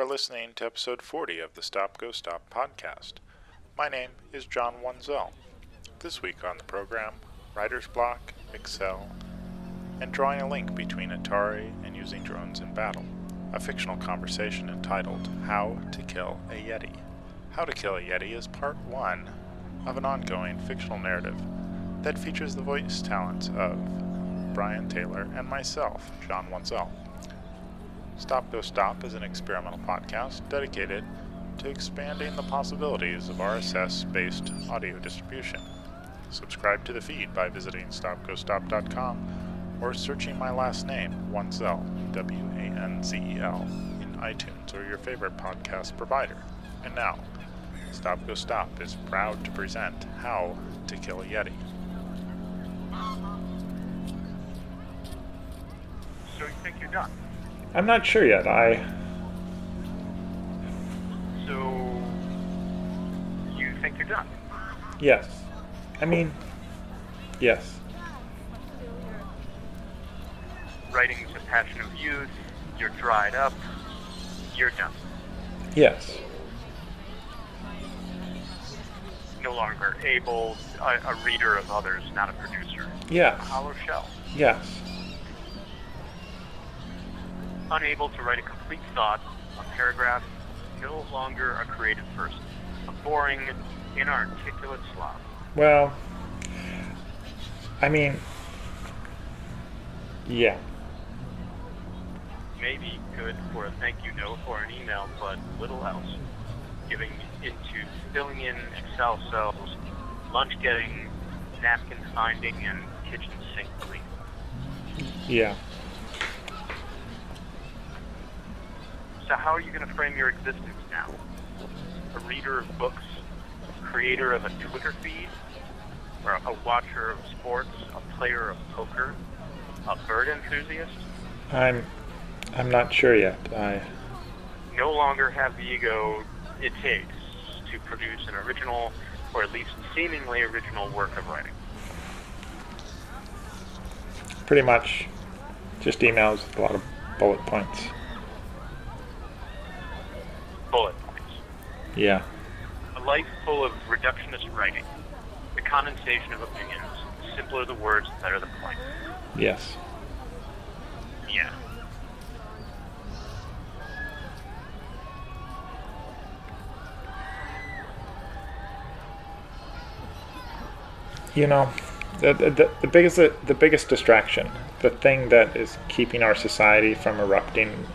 are listening to episode 40 of the Stop Go Stop podcast. My name is John Wanzel. This week on the program, writer's block, Excel, and drawing a link between Atari and using drones in battle. A fictional conversation entitled How to Kill a Yeti. How to Kill a Yeti is part one of an ongoing fictional narrative that features the voice talents of Brian Taylor and myself, John Wanzel. Stop Go Stop is an experimental podcast dedicated to expanding the possibilities of RSS based audio distribution. Subscribe to the feed by visiting stopgostop.com or searching my last name, Wanzel, W A N Z E L, in iTunes or your favorite podcast provider. And now, Stop Go Stop is proud to present How to Kill a Yeti. So you think you're done? I'm not sure yet. I. So you think you're done? Yes. I mean, yes. Writing's a passion of youth. You're dried up. You're done. Yes. No longer able, a, a reader of others, not a producer. A hollow shell. Yes. Unable to write a complete thought, a paragraph. No longer a creative person. A boring, inarticulate slob. Well, I mean, yeah. Maybe good for a thank you note or an email, but little else. Giving into filling in Excel cells, lunch getting, napkin finding, and kitchen sink cleaning. Yeah. So how are you going to frame your existence now? A reader of books, creator of a Twitter feed, or a watcher of sports, a player of poker, a bird enthusiast? I'm I'm not sure yet. I No longer have the ego it takes to produce an original, or at least seemingly original work of writing. pretty much just emails with a lot of bullet points. Bullet points. Yeah. A life full of reductionist writing, the condensation of opinions. The simpler the words, the better the point. Yes. Yeah. You know, the, the, the biggest the biggest distraction, the thing that is keeping our society from erupting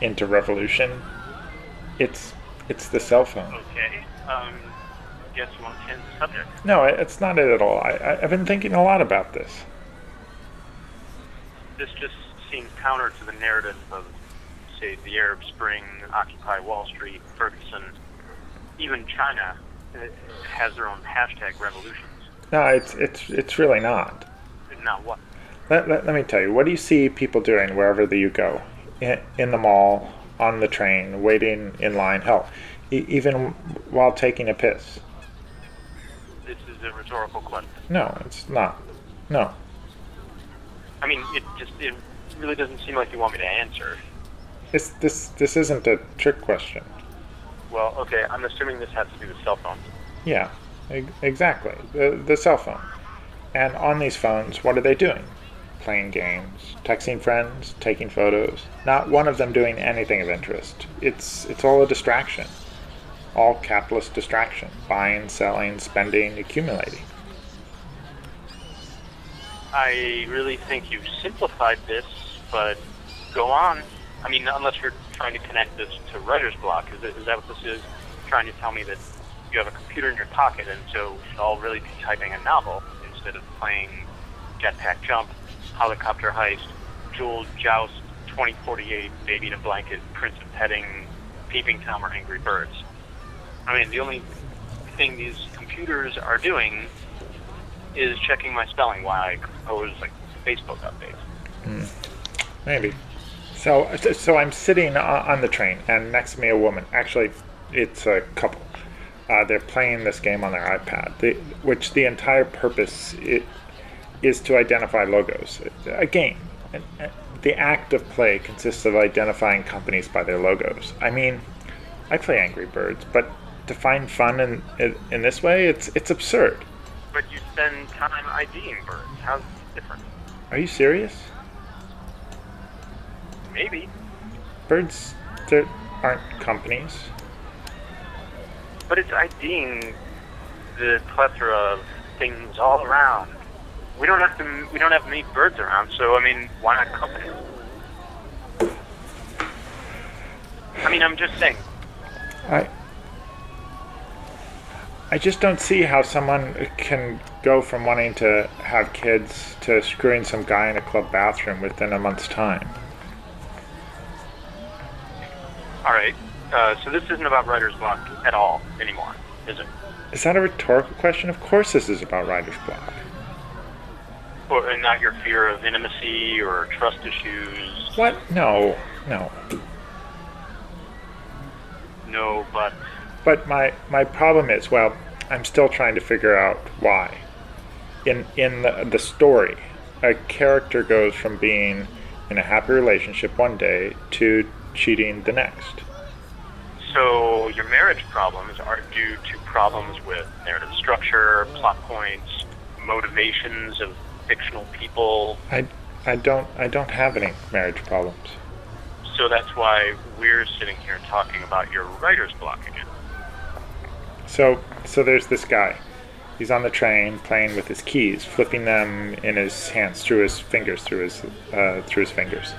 into revolution, it's it's the cell phone. Okay. Um, guess you want to change the subject. No, it's not it at all. I, I've been thinking a lot about this. This just seems counter to the narrative of, say, the Arab Spring, Occupy Wall Street, Ferguson. Even China uh, has their own hashtag revolutions. No, it's it's it's really not. Now what? Let, let, let me tell you, what do you see people doing wherever that you go? In, in the mall, on the train, waiting in line, hell, e- even while taking a piss. This is a rhetorical question. No, it's not. No. I mean, it just it really doesn't seem like you want me to answer. This, this, this isn't a trick question. Well, okay, I'm assuming this has to do with cell phones. Yeah, e- exactly. The, the cell phone. And on these phones, what are they doing? Playing games, texting friends, taking photos. Not one of them doing anything of interest. It's, it's all a distraction. All capitalist distraction. Buying, selling, spending, accumulating. I really think you've simplified this, but go on. I mean, unless you're trying to connect this to writer's block. Is, it, is that what this is? Trying to tell me that you have a computer in your pocket, and so we should all really be typing a novel instead of playing Jetpack Jump, Helicopter Heist, Jewel Joust, 2048, Baby in a Blanket, Prince of Petting, Peeping Tom, or Angry Birds. I mean, the only thing these computers are doing is checking my spelling while I compose like Facebook updates. Maybe. So, so I'm sitting on the train, and next to me a woman. Actually, it's a couple. Uh, they're playing this game on their iPad, the, which the entire purpose i is to identify logos. A game. The act of play consists of identifying companies by their logos. I mean, I play Angry Birds, but to find fun in in, in this way, it's it's absurd. But you spend time IDing birds. How's it different? Are you serious? Maybe. Birds, there aren't companies. But it's IDing the plethora of things all around. We don't have to. We don't have many birds around, so I mean, why not companies? I mean, I'm just saying. I I just don't see how someone can go from wanting to have kids to screwing some guy in a club bathroom within a month's time. All right. Uh, so this isn't about writer's block at all anymore, is it? Is that a rhetorical question? Of course, this is about writer's block. Or and uh, not your fear of intimacy or trust issues. What? No, no. No, but But my my problem is, well, I'm still trying to figure out why. In in the, the story, a character goes from being in a happy relationship one day to cheating the next. so your marriage problems are due to problems with narrative structure, plot points, motivations of fictional people. I I don't I don't have any marriage problems. So that's why we're sitting here talking about your writer's block again. So so there's this guy. He's on the train playing with his keys, flipping them in his hands through his fingers, through his uh, through his fingers,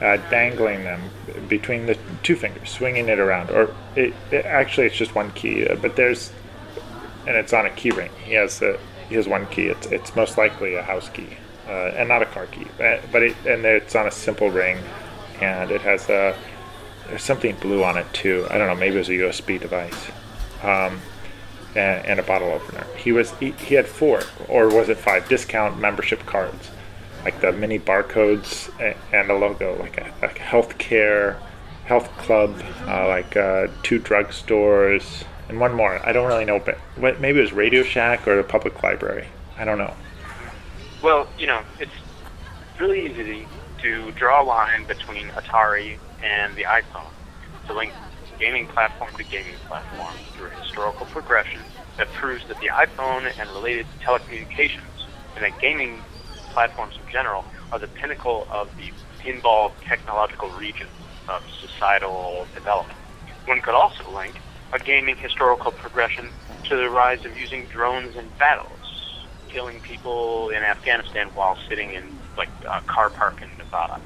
uh, dangling them between the two fingers, swinging it around. Or it, it actually it's just one key, uh, but there's and it's on a key ring. He has a has one key. It's it's most likely a house key, uh, and not a car key. But, it and it's on a simple ring, and it has a there's something blue on it too. I don't know. Maybe it was a USB device. Um, and, and a bottle opener. He was he, he had four or was it five discount membership cards, like the mini barcodes and a logo, like a, a healthcare, health club, uh, like uh, two drugstores, and one more. I don't really know, but what maybe it was Radio Shack or the public library. I don't know. Well, you know, it's really easy to draw a line between Atari and the iPhone to link gaming platform to gaming platform through a historical progression that proves that the iPhone and related telecommunications and that gaming platforms in general are the pinnacle of the pinball technological region of societal development. One could also link a gaming historical progression to the rise of using drones in battles, killing people in Afghanistan while sitting in like a car park in Nevada.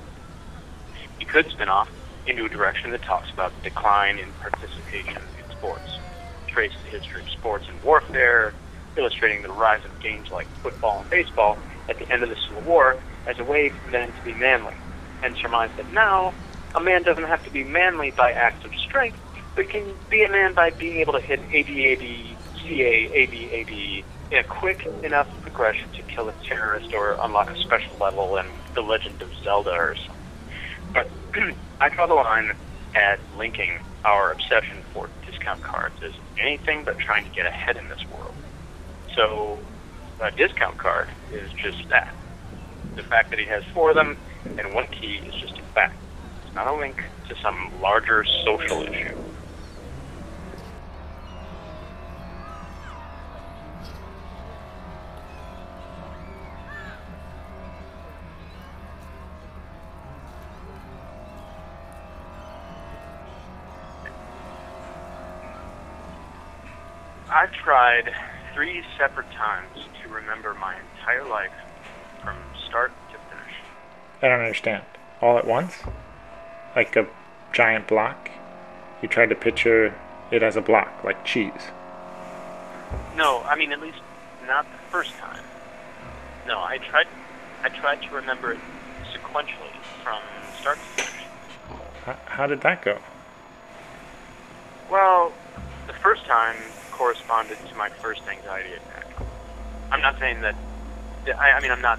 You could spin off into a direction that talks about the decline in participation in sports, trace the history of sports and warfare, illustrating the rise of games like football and baseball at the end of the Civil War as a way for men to be manly, and surmise that now a man doesn't have to be manly by acts of strength, but can be a man by being able to hit ABAB, CA, in a quick enough progression to kill a terrorist or unlock a special level in The Legend of Zelda or something. But I draw the line at linking our obsession for discount cards as anything but trying to get ahead in this world. So a discount card is just that. The fact that he has four of them and one key is just a fact. It's not a link to some larger social issue. Tried three separate times to remember my entire life from start to finish. I don't understand. All at once, like a giant block. You tried to picture it as a block, like cheese. No, I mean at least not the first time. No, I tried. I tried to remember it sequentially from start to finish. How, how did that go? Well, the first time corresponded to my first anxiety attack. I'm not saying that. I, I mean, I'm not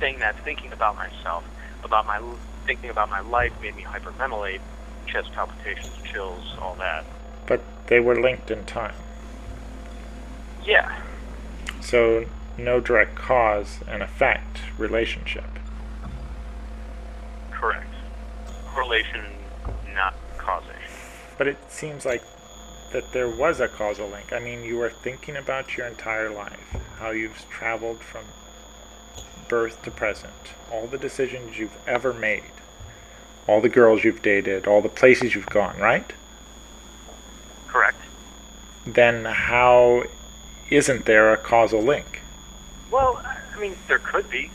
saying that thinking about myself, about my thinking about my life, made me hyperventilate, chest palpitations, chills, all that. But they were linked in time. Yeah, So, no direct cause and effect relationship. Correct. Correlation, not causation. But it seems like that there was a causal link. I mean, you were thinking about your entire life, how you've traveled from birth to present, all the decisions you've ever made, all the girls you've dated, all the places you've gone, right? Correct. Then how isn't there a causal link? Well, I mean, there could be.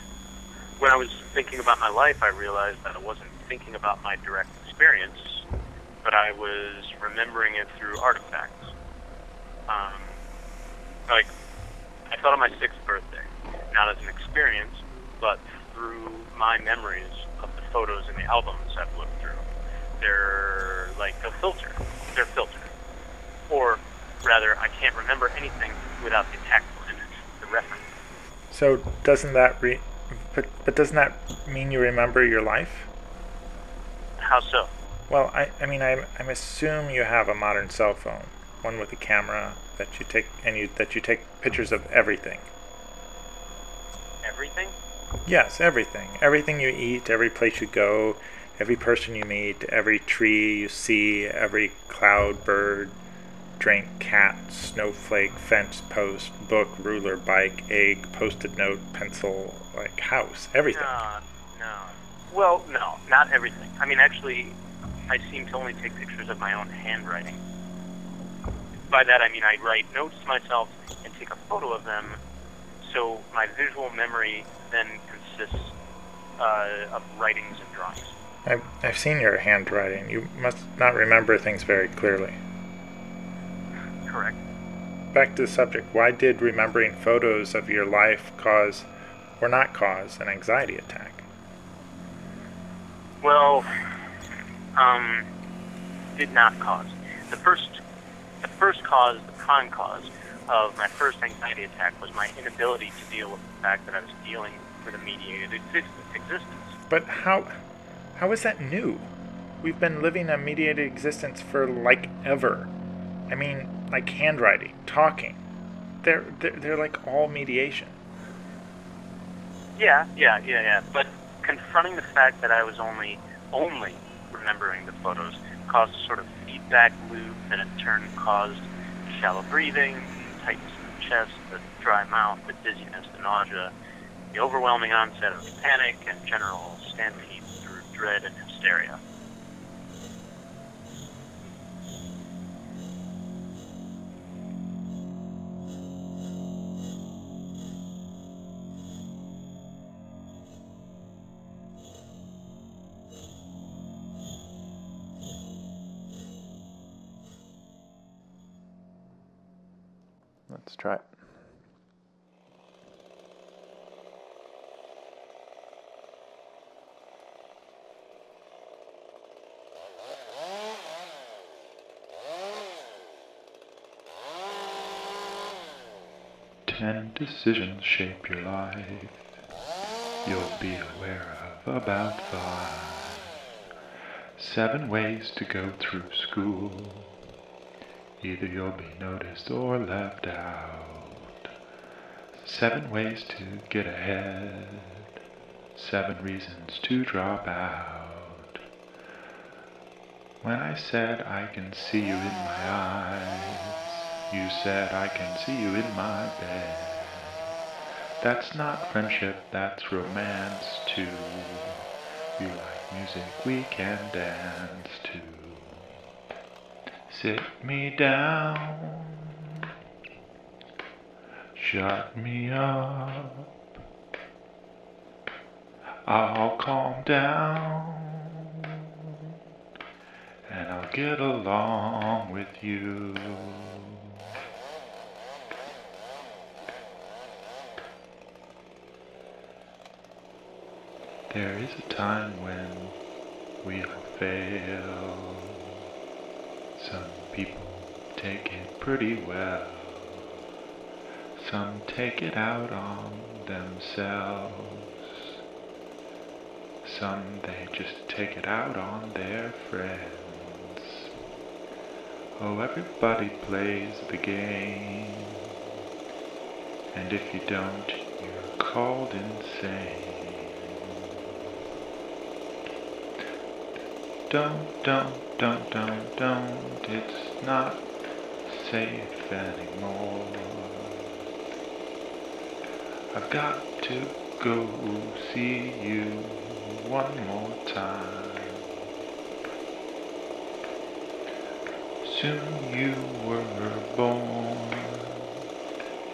When I was thinking about my life, I realized that I wasn't thinking about my direct experience, but I was remembering it through artifacts. Um, like, I thought of my sixth birthday, not as an experience, but through my memories of the photos and the albums I've looked through. They're like a filter. They're filtered. Or, rather, I can't remember anything without the tactile image, the reference. So doesn't that re- but, but doesn't that mean you remember your life? How so? Well, I, I mean, I, I assume you have a modern cell phone, one with a camera that you take and you that you take pictures of everything. Everything? Yes, everything. Everything you eat, every place you go, every person you meet, every tree you see, every cloud, bird, drink, cat, snowflake, fence, post, book, ruler, bike, egg, post-it note, pencil, like house, everything. No, no. Well, no, not everything. I mean, actually, I seem to only take pictures of my own handwriting. By that, I mean I write notes to myself and take a photo of them, so my visual memory then consists uh, of writings and drawings. I've, I've seen your handwriting. You must not remember things very clearly. Correct. Back to the subject. Why did remembering photos of your life cause, or not cause, an anxiety attack? Well, um, did not cause. The first, the first cause, the prime cause of my first anxiety attack was my inability to deal with the fact that I was dealing with a mediated existence. But how, how is that new? We've been living a mediated existence for like ever. I mean, like handwriting, talking. They're, they're, they're like all mediation. Yeah, yeah, yeah, yeah. But confronting the fact that I was only, only remembering the photos caused a sort of feedback loop that in turn caused shallow breathing, tightness in the chest, the dry mouth, the dizziness, the nausea, the overwhelming onset of panic, and general stampede through dread and hysteria. Let's try it. Ten decisions shape your life. You'll be aware of about five. Seven ways to go through school. Either you'll be noticed or left out. Seven ways to get ahead. Seven reasons to drop out. When I said I can see you in my eyes, you said I can see you in my bed. That's not friendship, that's romance too. You like music, we can dance too. Sit me down, shut me up. I'll calm down and I'll get along with you. There is a time when we fail. Some people take it pretty well. Some take it out on themselves. Some they just take it out on their friends. Oh, everybody plays the game. And if you don't, you're called insane. Don't, don't, don't, don't, don't. It's not safe anymore. I've got to go see you one more time. Soon you were born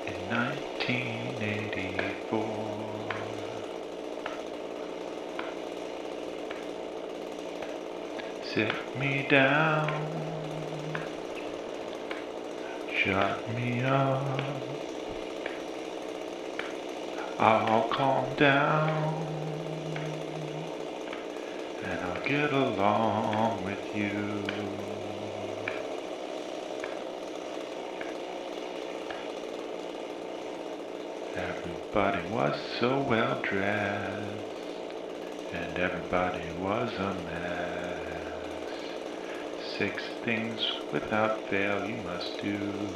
in 1984. Sit me down, shut me up. I'll calm down and I'll get along with you. Everybody was so well dressed, and everybody was a mess. Six things without fail you must do,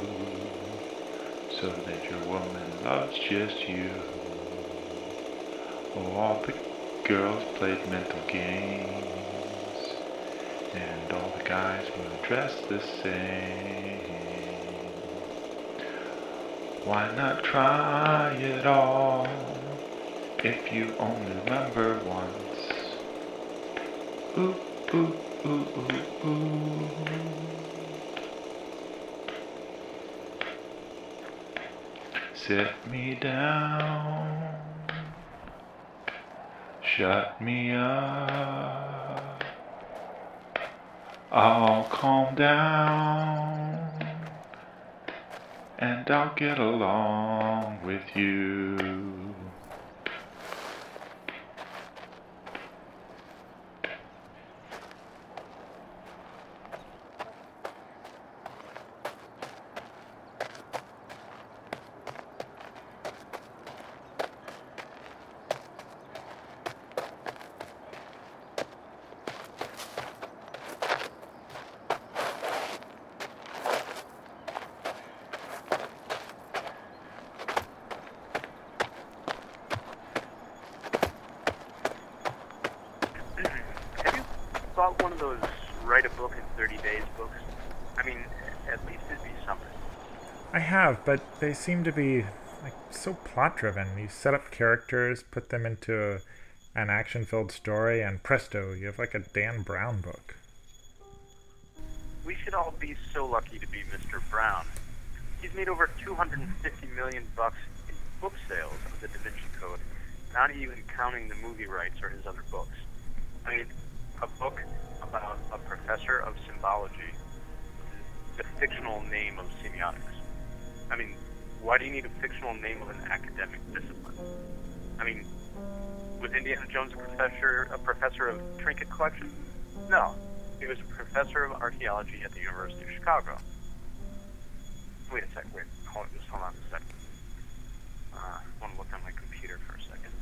so that your woman loves just you. Oh, all the girls played mental games, and all the guys were dressed the same. Why not try it all if you only remember once? Ooh, ooh, Sit me down, shut me up. I'll calm down and I'll get along with you. Have you one of those write a book in 30 days books? I mean, at least it'd be something. I have, but they seem to be like so plot driven. You set up characters, put them into an action filled story, and presto, you have like a Dan Brown book. We should all be so lucky to be Mr. Brown. He's made over 250 million bucks in book sales of the Da Vinci Code, not even counting the movie rights or his other books. I mean, a book about a professor of symbology, the fictional name of semiotics. I mean, why do you need a fictional name of an academic discipline? I mean, was Indiana Jones a professor a professor of trinket collection? No, he was a professor of archaeology at the University of Chicago. Wait a sec. Wait. Hold, just hold on a second. Uh, I want to look on my computer for a second.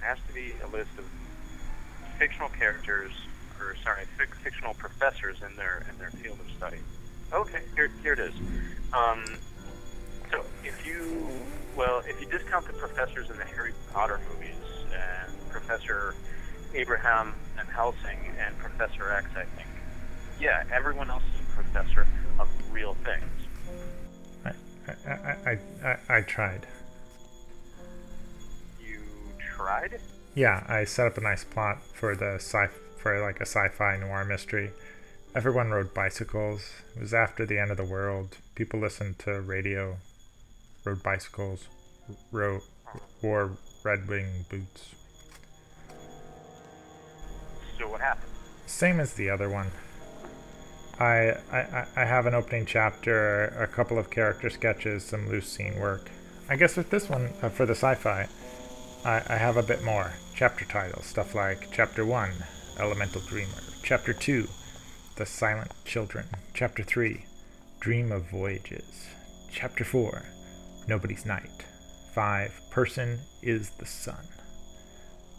It has to be a list of fictional characters, or sorry, fictional professors in their in their field of study. Okay, here here it is. Um, so if you well, if you discount the professors in the Harry Potter movies and Professor Abraham Van Helsing and Professor X, I think. Yeah, everyone else is a professor of real things. I, I, I, I, I, I tried. You tried? Yeah, I set up a nice plot for the sci for like a sci-fi noir mystery. Everyone rode bicycles. It was after the end of the world. People listened to radio, rode bicycles, wrote, wore red wing boots. So what happened? Same as the other one. I, I, I- have an opening chapter, a couple of character sketches, some loose scene work. I guess with this one, uh, for the sci fi, I, I have a bit more. Chapter titles, stuff like Chapter 1, Elemental Dreamer. Chapter 2, The Silent Children. Chapter 3, Dream of Voyages. Chapter 4, Nobody's Night. 5, Person is the Sun.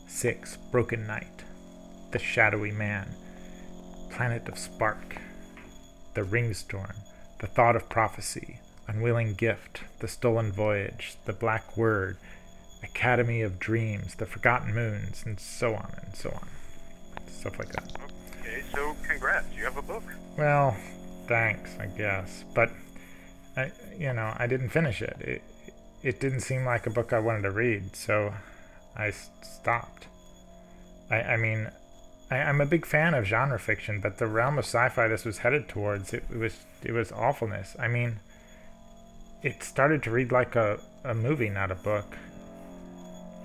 6, Broken Night. The Shadowy Man. Planet of Spark. The Ring Storm. The Thought of Prophecy. Unwilling Gift. The Stolen Voyage. The Black Word. Academy of Dreams. The Forgotten Moons. And so on and so on. Stuff like that. Okay, so congrats. You have a book. Well, thanks, I guess. But I, you know, I didn't finish it. It, it didn't seem like a book I wanted to read, so I stopped. I, I mean, I, am a big fan of genre fiction, but the realm of sci-fi this was headed towards, it, it was it was awfulness. I mean, it started to read like a, a movie, not a book.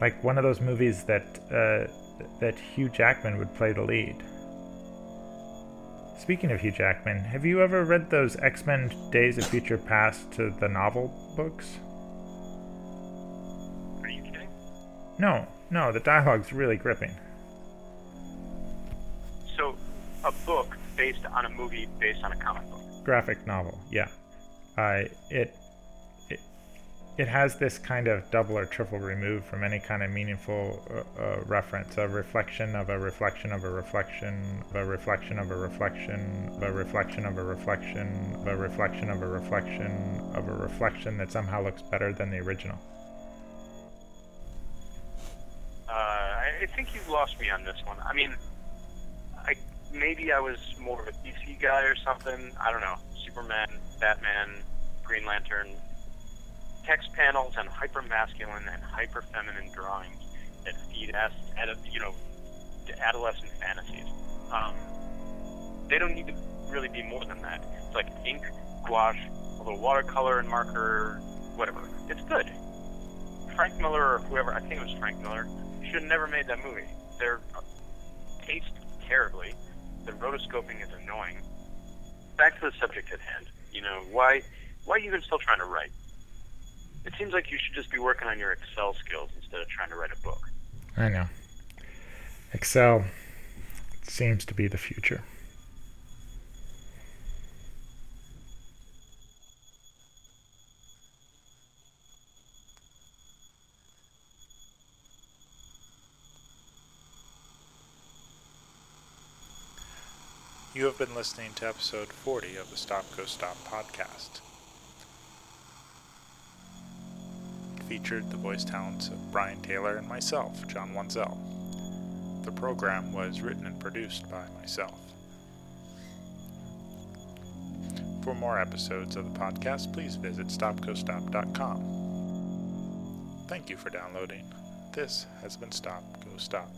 Like one of those movies that uh, that Hugh Jackman would play the lead. Speaking of Hugh Jackman, have you ever read those X Men Days of Future Past to the novel books? Are you kidding? No, no, the dialogue's really gripping. So, a book based on a movie based on a comic book? Graphic novel, yeah. Uh, it it has this kind of double or triple remove from any kind of meaningful uh, uh, reference, a reflection of a reflection of a reflection, of a reflection of a reflection, of a reflection of a reflection, of a reflection of a reflection of a reflection that somehow looks better than the original. Uh, I think you've lost me on this one. I mean, I maybe I was more of a DC guy or something. I don't know. Superman, Batman, Green Lantern, text panels and hyper masculine and hyper feminine drawings that feed us at you know adolescent fantasies. Um, they don't need to really be more than that. It's like ink, gouache, a little watercolor and marker, whatever. It's good. Frank Miller or whoever, I think it was Frank Miller, should have never made that movie. They're uh, taste terribly. The rotoscoping is annoying. Back to the subject at hand. You know, why why are you even still trying to write? It seems like you should just be working on your Excel skills instead of trying to write a book. I know. Excel seems to be the future. You have been listening to episode 40 of the Stop Go Stop podcast. Featured the voice talents of Brian Taylor and myself, John Wanzel. The program was written and produced by myself. For more episodes of the podcast, please visit stopgostop.com. Thank you for downloading. This has been Stop Go Stop.